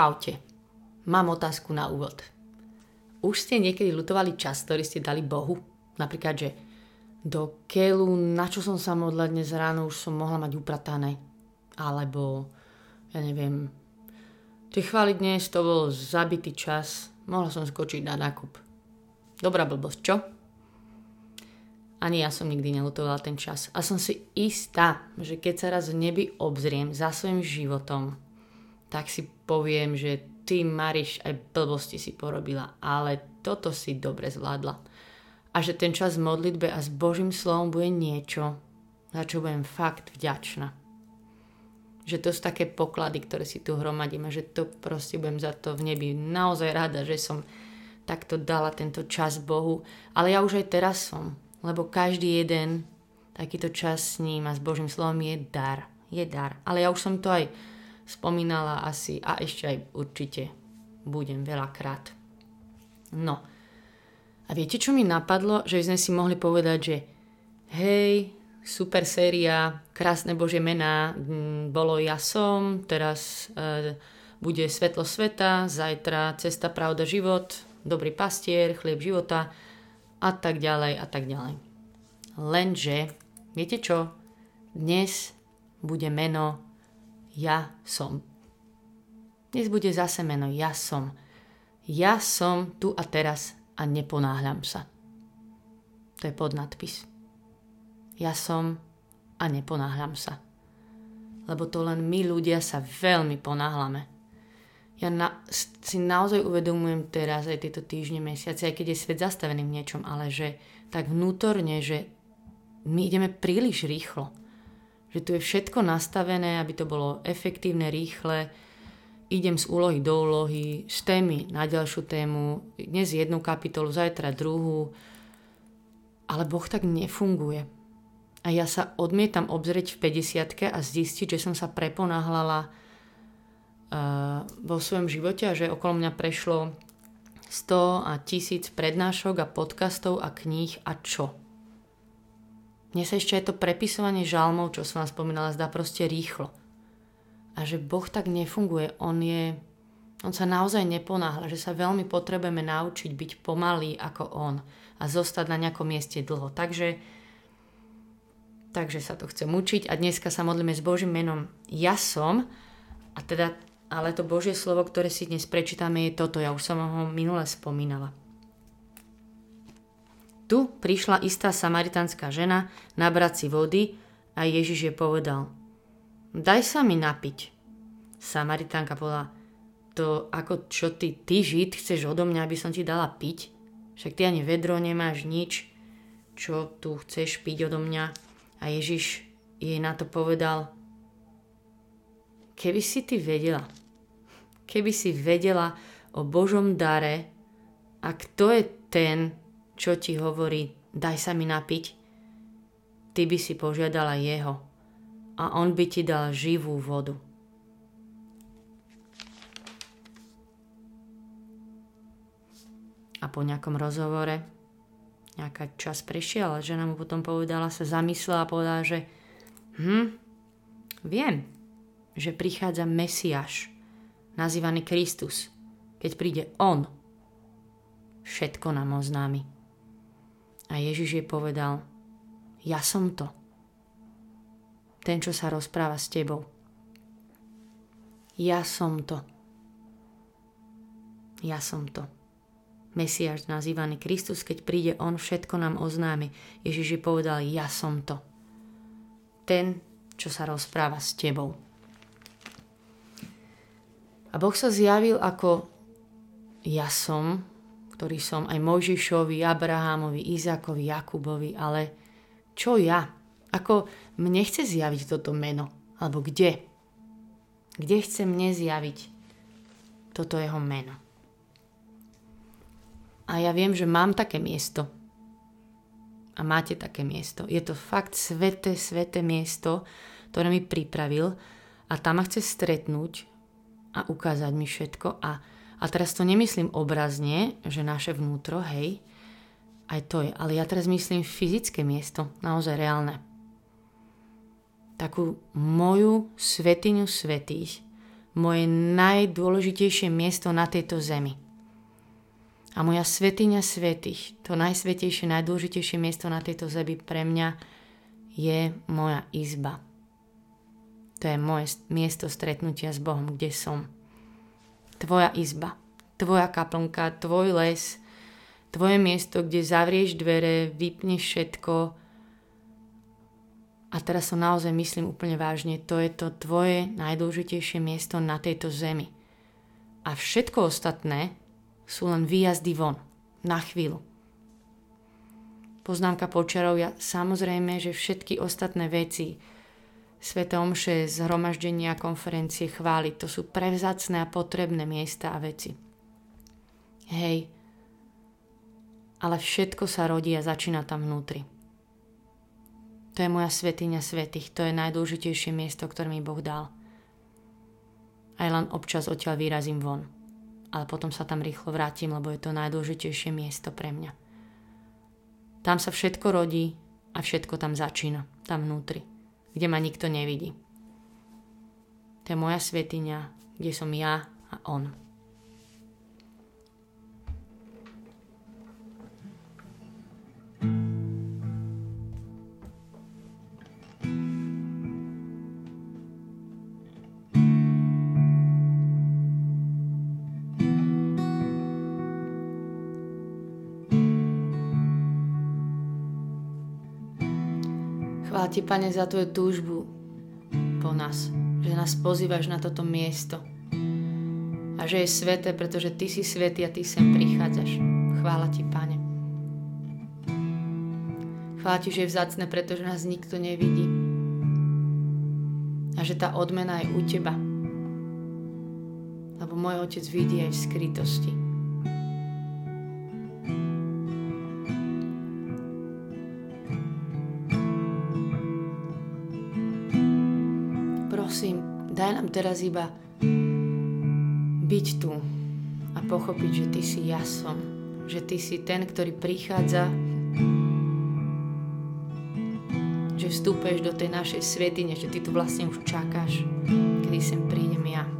Čaute. Mám otázku na úvod. Už ste niekedy lutovali čas, ktorý ste dali Bohu? Napríklad, že do keľu, na čo som sa modla dnes ráno, už som mohla mať upratané. Alebo, ja neviem, tie chváli dnes to bol zabitý čas, mohla som skočiť na nákup. Dobrá blbosť, čo? Ani ja som nikdy nelutovala ten čas. A som si istá, že keď sa raz v nebi obzriem za svojim životom, tak si poviem, že ty Mariš aj blbosti si porobila, ale toto si dobre zvládla. A že ten čas v modlitbe a s Božím slovom bude niečo, za čo budem fakt vďačná. Že to sú také poklady, ktoré si tu hromadíme, že to proste budem za to v nebi naozaj rada, že som takto dala tento čas Bohu. Ale ja už aj teraz som, lebo každý jeden takýto čas s ním a s Božím slovom je dar. Je dar. Ale ja už som to aj spomínala asi a ešte aj určite budem veľakrát. No. A viete, čo mi napadlo? Že sme si mohli povedať, že hej, super séria, krásne Bože mená, bolo ja som, teraz e, bude svetlo sveta, zajtra cesta, pravda, život, dobrý pastier, chlieb života a tak ďalej a tak ďalej. Lenže, viete čo? Dnes bude meno ja som. Dnes bude zase meno ja som. Ja som tu a teraz a neponáhľam sa. To je podnadpis. Ja som a neponáhľam sa. Lebo to len my ľudia sa veľmi ponáhľame. Ja na, si naozaj uvedomujem teraz aj tieto týždne, mesiace, aj keď je svet zastavený v niečom, ale že tak vnútorne, že my ideme príliš rýchlo že tu je všetko nastavené, aby to bolo efektívne, rýchle. Idem z úlohy do úlohy, z témy na ďalšiu tému, dnes jednu kapitolu, zajtra druhú. Ale Boh tak nefunguje. A ja sa odmietam obzrieť v 50 a zistiť, že som sa preponáhlala uh, vo svojom živote a že okolo mňa prešlo 100 a tisíc prednášok a podcastov a kníh a čo? Mne sa ešte aj to prepisovanie žalmov, čo som vám spomínala, zdá proste rýchlo. A že Boh tak nefunguje. On je... On sa naozaj neponáhľa, že sa veľmi potrebujeme naučiť byť pomalý ako on a zostať na nejakom mieste dlho. Takže, takže sa to chcem učiť a dneska sa modlíme s Božím menom Ja som a teda, ale to Božie slovo, ktoré si dnes prečítame je toto, ja už som ho minule spomínala. Tu prišla istá samaritánska žena nabrať si vody a Ježiš je povedal Daj sa mi napiť. Samaritánka povedala To ako čo ty, ty žid, chceš odo mňa, aby som ti dala piť? Však ty ani vedro nemáš nič. Čo tu chceš piť odo mňa? A Ježiš jej na to povedal Keby si ty vedela, keby si vedela o Božom dare a kto je ten, čo ti hovorí, daj sa mi napiť, ty by si požiadala jeho a on by ti dal živú vodu. A po nejakom rozhovore nejaká čas prešiel a žena mu potom povedala, sa zamyslela a povedala, že hm, viem, že prichádza Mesiáš, nazývaný Kristus. Keď príde On, všetko nám oznámi. A Ježiš jej povedal, ja som to. Ten, čo sa rozpráva s tebou. Ja som to. Ja som to. Mesiáš nazývaný Kristus, keď príde On, všetko nám oznámi. Ježiš jej povedal, ja som to. Ten, čo sa rozpráva s tebou. A Boh sa zjavil ako ja som, ktorý som aj Mojžišovi, Abrahamovi, Izakovi, Jakubovi, ale čo ja? Ako mne chce zjaviť toto meno? Alebo kde? Kde chce mne zjaviť toto jeho meno? A ja viem, že mám také miesto. A máte také miesto. Je to fakt sveté, sveté miesto, ktoré mi pripravil a tam ma chce stretnúť a ukázať mi všetko a a teraz to nemyslím obrazne, že naše vnútro, hej, aj to je, ale ja teraz myslím fyzické miesto, naozaj reálne. Takú moju svetiňu svetých, moje najdôležitejšie miesto na tejto zemi. A moja svetiňa svetých, to najsvetejšie, najdôležitejšie miesto na tejto zemi pre mňa je moja izba. To je moje miesto stretnutia s Bohom, kde som. Tvoja izba, tvoja kaplnka, tvoj les, tvoje miesto, kde zavrieš dvere, vypneš všetko. A teraz som naozaj myslím úplne vážne, to je to tvoje najdôležitejšie miesto na tejto zemi. A všetko ostatné sú len výjazdy von, na chvíľu. Poznámka počiarov, ja samozrejme, že všetky ostatné veci, Svete omše, zhromaždenia, konferencie, chvály, to sú prevzácne a potrebné miesta a veci. Hej, ale všetko sa rodí a začína tam vnútri. To je moja svetiňa svetých, to je najdôležitejšie miesto, ktoré mi Boh dal. Aj len občas odtiaľ vyrazím von ale potom sa tam rýchlo vrátim, lebo je to najdôležitejšie miesto pre mňa. Tam sa všetko rodí a všetko tam začína, tam vnútri, kde ma nikto nevidí. To je moja svetiňa, kde som ja a on. Chvála ti, Pane, za tvoju túžbu po nás, že nás pozývaš na toto miesto a že je sveté, pretože ty si svetý a ty sem prichádzaš. Chvála ti, Pane. Chvála ti, že je vzácne, pretože nás nikto nevidí a že tá odmena je u teba. Lebo môj otec vidí aj v skrytosti. Teraz iba byť tu a pochopiť, že Ty si ja som. Že Ty si ten, ktorý prichádza, že vstúpeš do tej našej svetine, že Ty tu vlastne už čakáš, kedy sem prídem ja.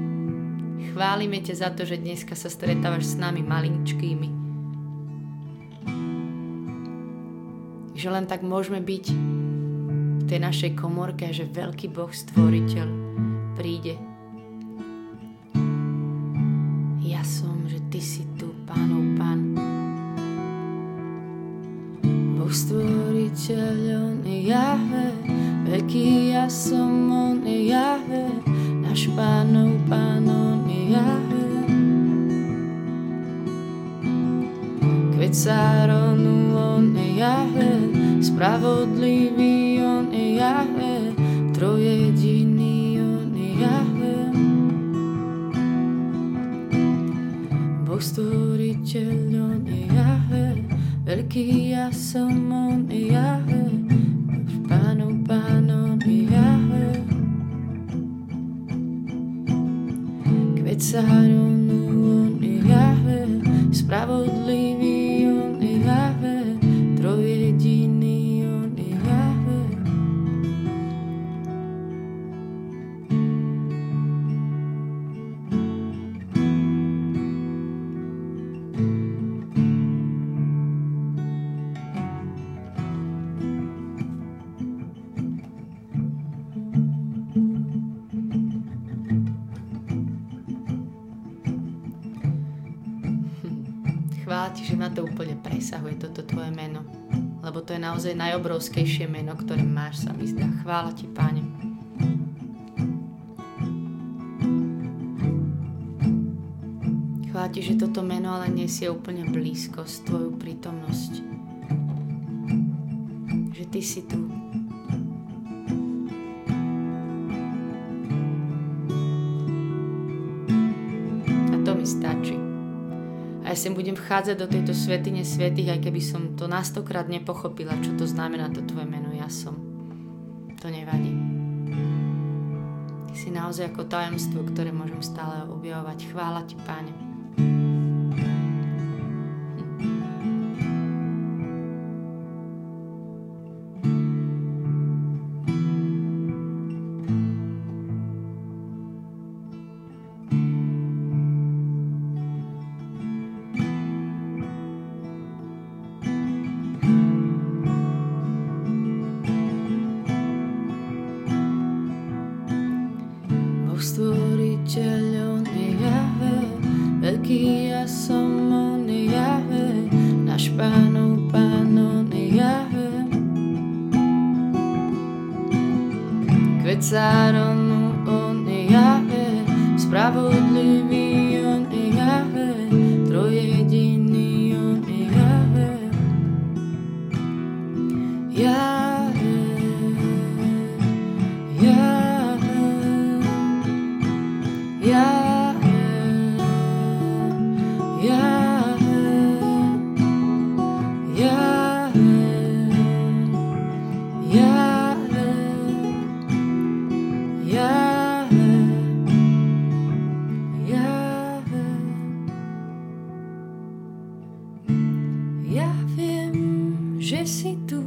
Chválime ťa za to, že dneska sa stretávaš s nami maličkými. Že len tak môžeme byť v tej našej komorke, že veľký Boh stvoriteľ príde. Ja som, že ty si tu, pánov pán. Boh stvoriteľ, on je Jahve, veľký ja som, on je Jahve náš pánov pánom Kvecáronu on je Jahve, spravodlivý on je Jahve, trojediný on je Jahve. Boh stvoriteľ on je Jahve, veľký ja som on je Jahve, pánov pánom je Jahve. Cáronu on je Jahve, spravodlivý ma to úplne presahuje, toto tvoje meno. Lebo to je naozaj najobrovskejšie meno, ktoré máš, sa mi zdá. Chvála ti, páne. Chvála že toto meno ale nesie úplne blízko s tvoju prítomnosť. Že ty si tu. A ja sem budem vchádzať do tejto svetine svetých, aj keby som to nastokrát nepochopila, čo to znamená to tvoje meno Ja som. To nevadí. Ty si naozaj ako tajomstvo, ktoré môžem stále objavovať. Chvála ti, Páne. Kvecaron on je Jahve, spravodlivý Ti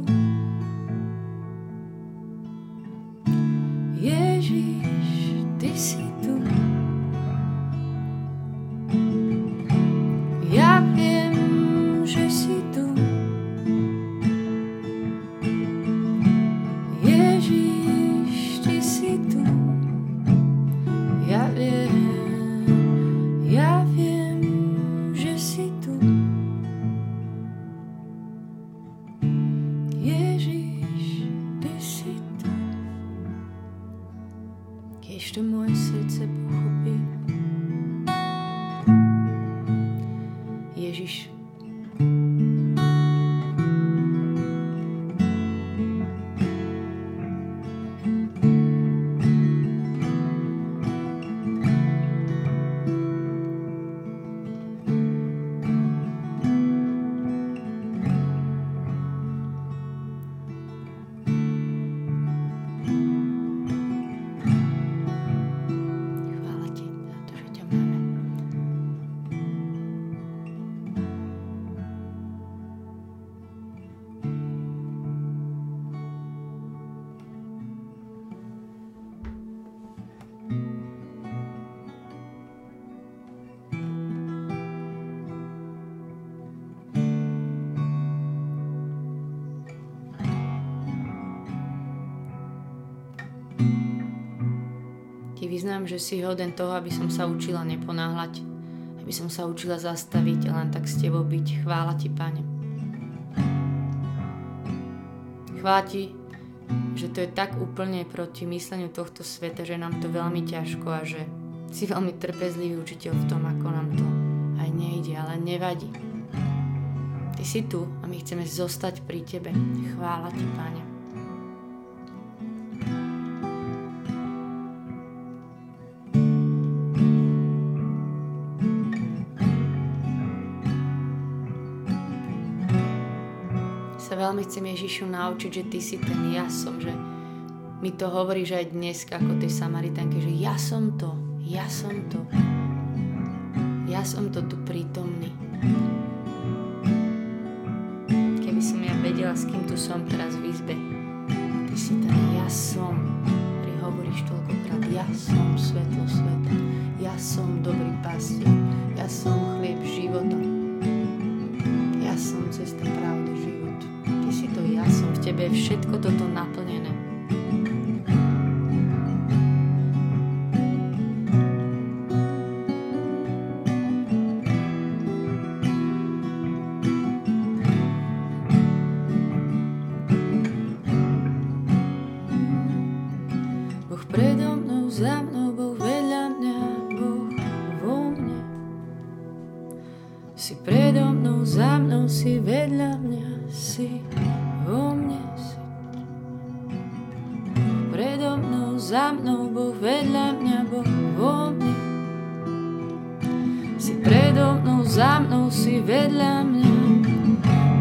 vyznám, že si hoden toho, aby som sa učila neponáhľať, aby som sa učila zastaviť a len tak s tebou byť. Chvála ti, Pane. Chvála ti, že to je tak úplne proti mysleniu tohto sveta, že nám to veľmi ťažko a že si veľmi trpezlivý učiteľ v tom, ako nám to aj nejde, ale nevadí. Ty si tu a my chceme zostať pri tebe. Chvála ti, Pane. Veľmi chcem Ježišu naučiť, že Ty si ten ja som, že mi to hovoríš aj dnes ako tej Samaritánke, že ja som to, ja som to. Ja som to tu prítomný. Keby som ja vedela, s kým tu som teraz v izbe. Ty si ten ja som, ktorý hovoríš toľkokrát. Ja som svetlo sveta. Ja som dobrý pastier. Ja som chlieb života. Ja som cesta pravdy života tebe je všetko toto naplnené. Za mnou, Boh vedľa mňa, Boh vo mne. Si predo mnou, za mnou, si vedľa mňa.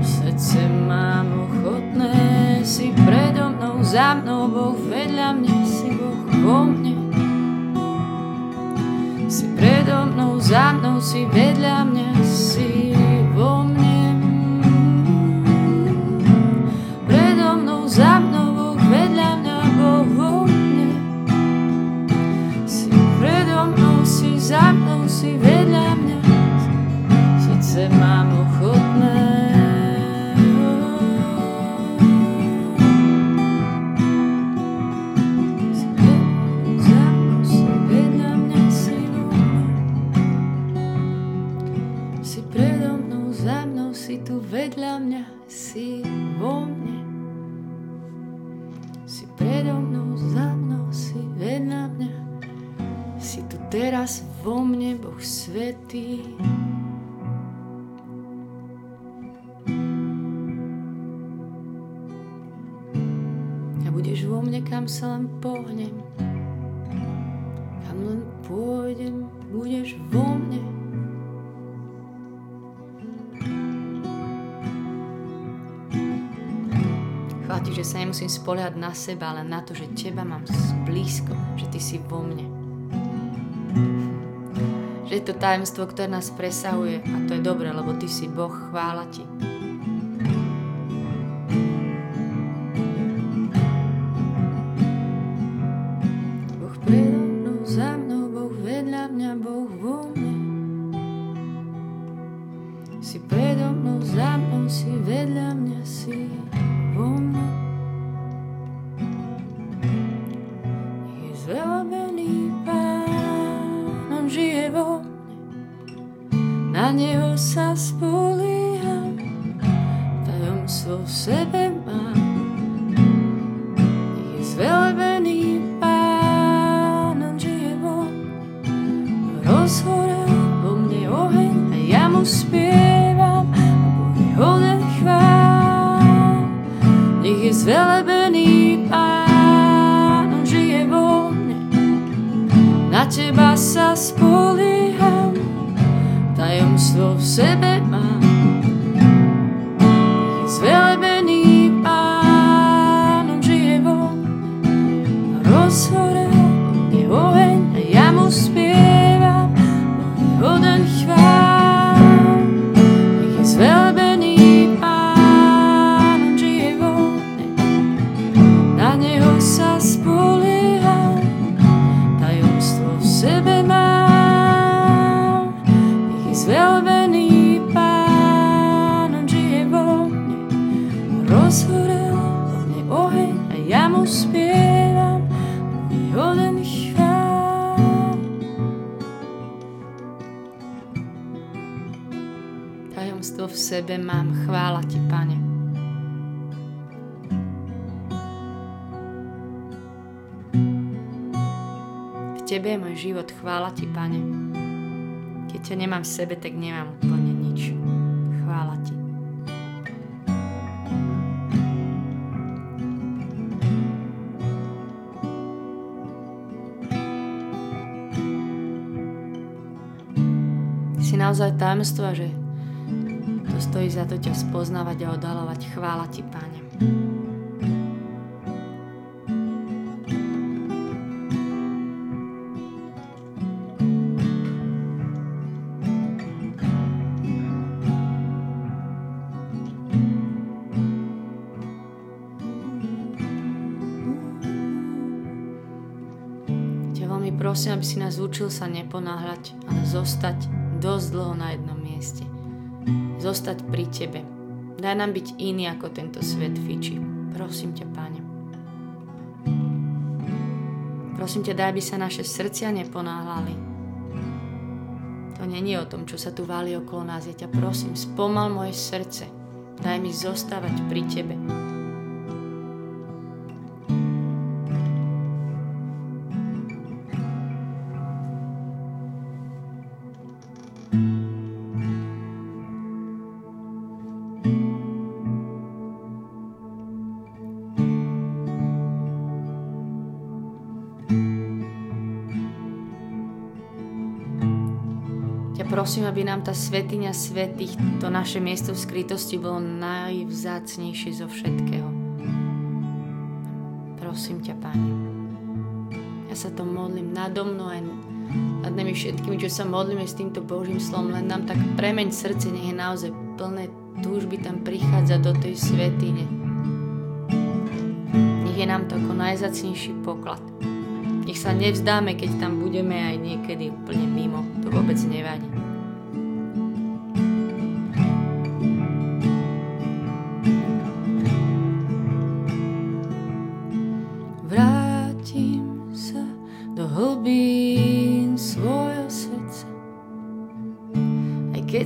Srdce mám ochotné, si predo mnou, za mnou, Boh vedľa mňa, si Boh vo mne. Si predo mnou, za mnou, si vedľa mňa, si kam sa len pohnem. Kam len pôjdem, budeš vo mne. Chvála ti, že sa nemusím spoliehať na seba, ale na to, že teba mám blízko, že ty si vo mne. Že je to tajemstvo, ktoré nás presahuje a to je dobré, lebo ty si Boh, chvála ti. Zvelebený Pán, žije vo mne. Na teba sa spolieham, tajomstvo v sebe mu spievam, je hoden chvál. Tajomstvo v sebe mám, chvála ti, Pane. V tebe je môj život, chvála ti, Pane. Keď ťa nemám v sebe, tak nemám úplne naozaj tajomstvo, že to stojí za to ťa spoznávať a odhalovať. Chvála ti, Pane. Prosím, aby si nás učil sa neponáhľať, ale zostať dosť dlho na jednom mieste. Zostať pri Tebe. Daj nám byť iný ako tento svet fiči. Prosím ťa, Páne. Prosím ťa, daj, aby sa naše srdcia neponáhľali. To není o tom, čo sa tu váli okolo nás. Ja ťa prosím, spomal moje srdce. Daj mi zostávať pri Tebe. Prosím, aby nám tá svetiňa svetých, to naše miesto v skrytosti bolo najvzácnejšie zo všetkého. Prosím ťa, Pane. Ja sa to modlím nado mnou aj nad nami všetkými, čo sa modlíme s týmto Božím slovom, len nám tak premeň srdce, nech je naozaj plné túžby tam prichádza do tej svetine. Nech je nám to ako najzacnejší poklad. Nech sa nevzdáme, keď tam budeme aj niekedy úplne mimo. To vôbec nevadí.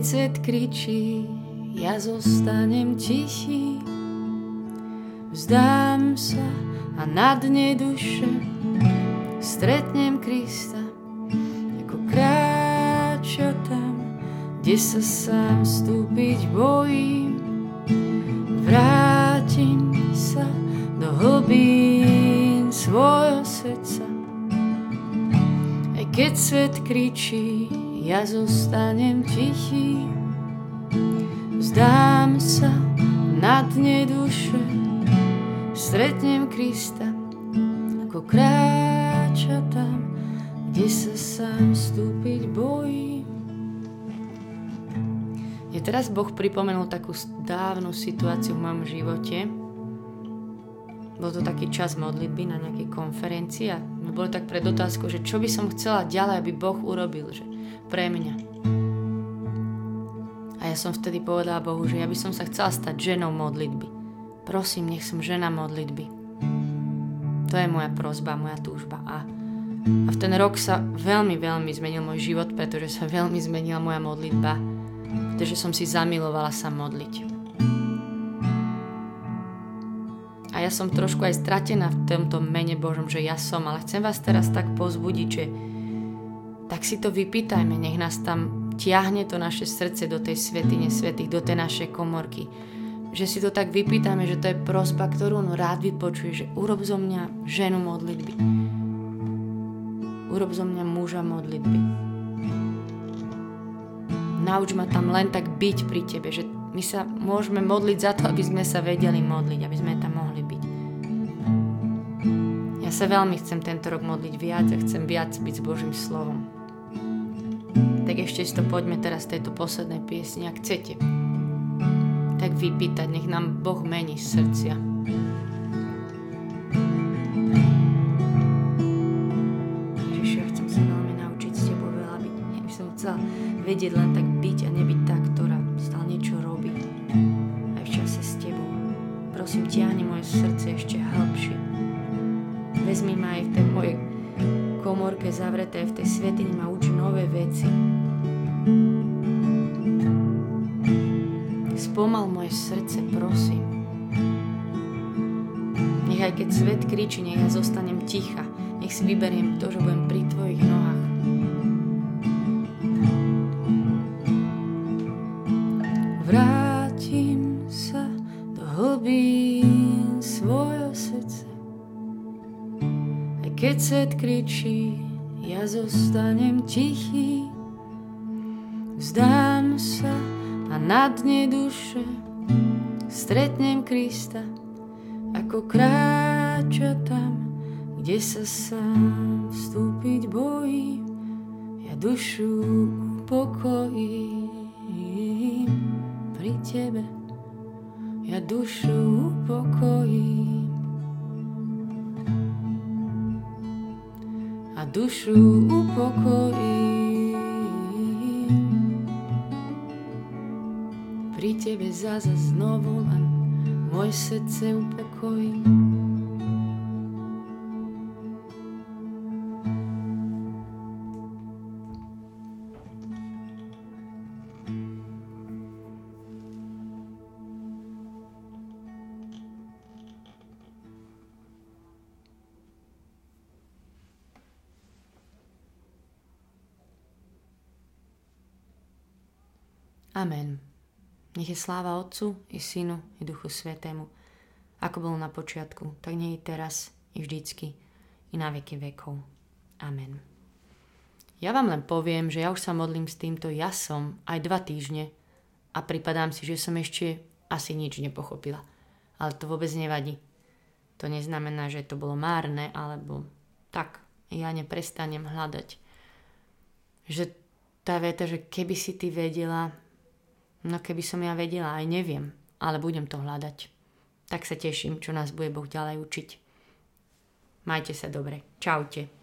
Svet kričí, ja zostanem tichý. Vzdám sa a na dne duše stretnem Krista, ako kráča tam, kde sa sám vstúpiť bojím. Vrátim sa do hlbín svojho srdca. Aj keď svet kričí, ja zostanem tichý. Vzdám sa na dne duše, stretnem Krista, ako kráča tam, kde sa sám vstúpiť bojí. Je teraz Boh pripomenul takú dávnu situáciu v mojom živote. Bol to taký čas modlitby na nejakej konferencii a my boli tak pred otázkou, že čo by som chcela ďalej, aby Boh urobil že pre mňa. A ja som vtedy povedala Bohu, že ja by som sa chcela stať ženou modlitby. Prosím, nech som žena modlitby. To je moja prozba, moja túžba. A, a v ten rok sa veľmi, veľmi zmenil môj život, pretože sa veľmi zmenila moja modlitba, pretože som si zamilovala sa modliť. A ja som trošku aj stratená v tomto mene Božom, že ja som, ale chcem vás teraz tak pozbudiť, že tak si to vypýtajme, nech nás tam tiahne to naše srdce do tej svetine svetých, do tej našej komorky. Že si to tak vypýtame, že to je prosba, ktorú on rád vypočuje, že urob zo mňa ženu modlitby. Urob zo mňa muža modlitby. Nauč ma tam len tak byť pri tebe, že my sa môžeme modliť za to, aby sme sa vedeli modliť, aby sme tam mohli byť. Ja sa veľmi chcem tento rok modliť viac a chcem viac byť s Božím slovom tak ešte si to poďme teraz tejto poslednej piesni, ak chcete. Tak vypýtať, nech nám Boh mení srdcia. Ježiš, ja chcem sa veľmi naučiť s Tebou veľa byť. Ja by som chcela vedieť len tak byť a nebyť Prosím, tiahni moje srdce ešte hĺbšie. Vezmi ma aj v tej mojej komorke zavreté v tej svetini ma uči nové veci. Spomal moje srdce, prosím. Nech aj keď svet kričí, nech ja zostanem ticha. Nech si vyberiem to, že budem pri tvojich nohách. Svet kričí, ja zostanem tichý. Vzdám sa a na dne duše stretnem Krista, ako kráča tam, kde sa sám vstúpiť bojí. Ja dušu upokojím pri Tebe, ja dušu upokojím. Dušu upokojím. pri tebe zaza znovu len moje srdce upokojím. Amen. Nech je sláva Otcu i Synu i Duchu Svetému, ako bolo na počiatku, tak nie je teraz i vždycky i na veky vekov. Amen. Ja vám len poviem, že ja už sa modlím s týmto ja som aj dva týždne a pripadám si, že som ešte asi nič nepochopila. Ale to vôbec nevadí. To neznamená, že to bolo márne, alebo tak, ja neprestanem hľadať. Že tá veta, že keby si ty vedela, no keby som ja vedela, aj neviem, ale budem to hľadať. Tak sa teším, čo nás bude Boh ďalej učiť. Majte sa dobre. Čaute.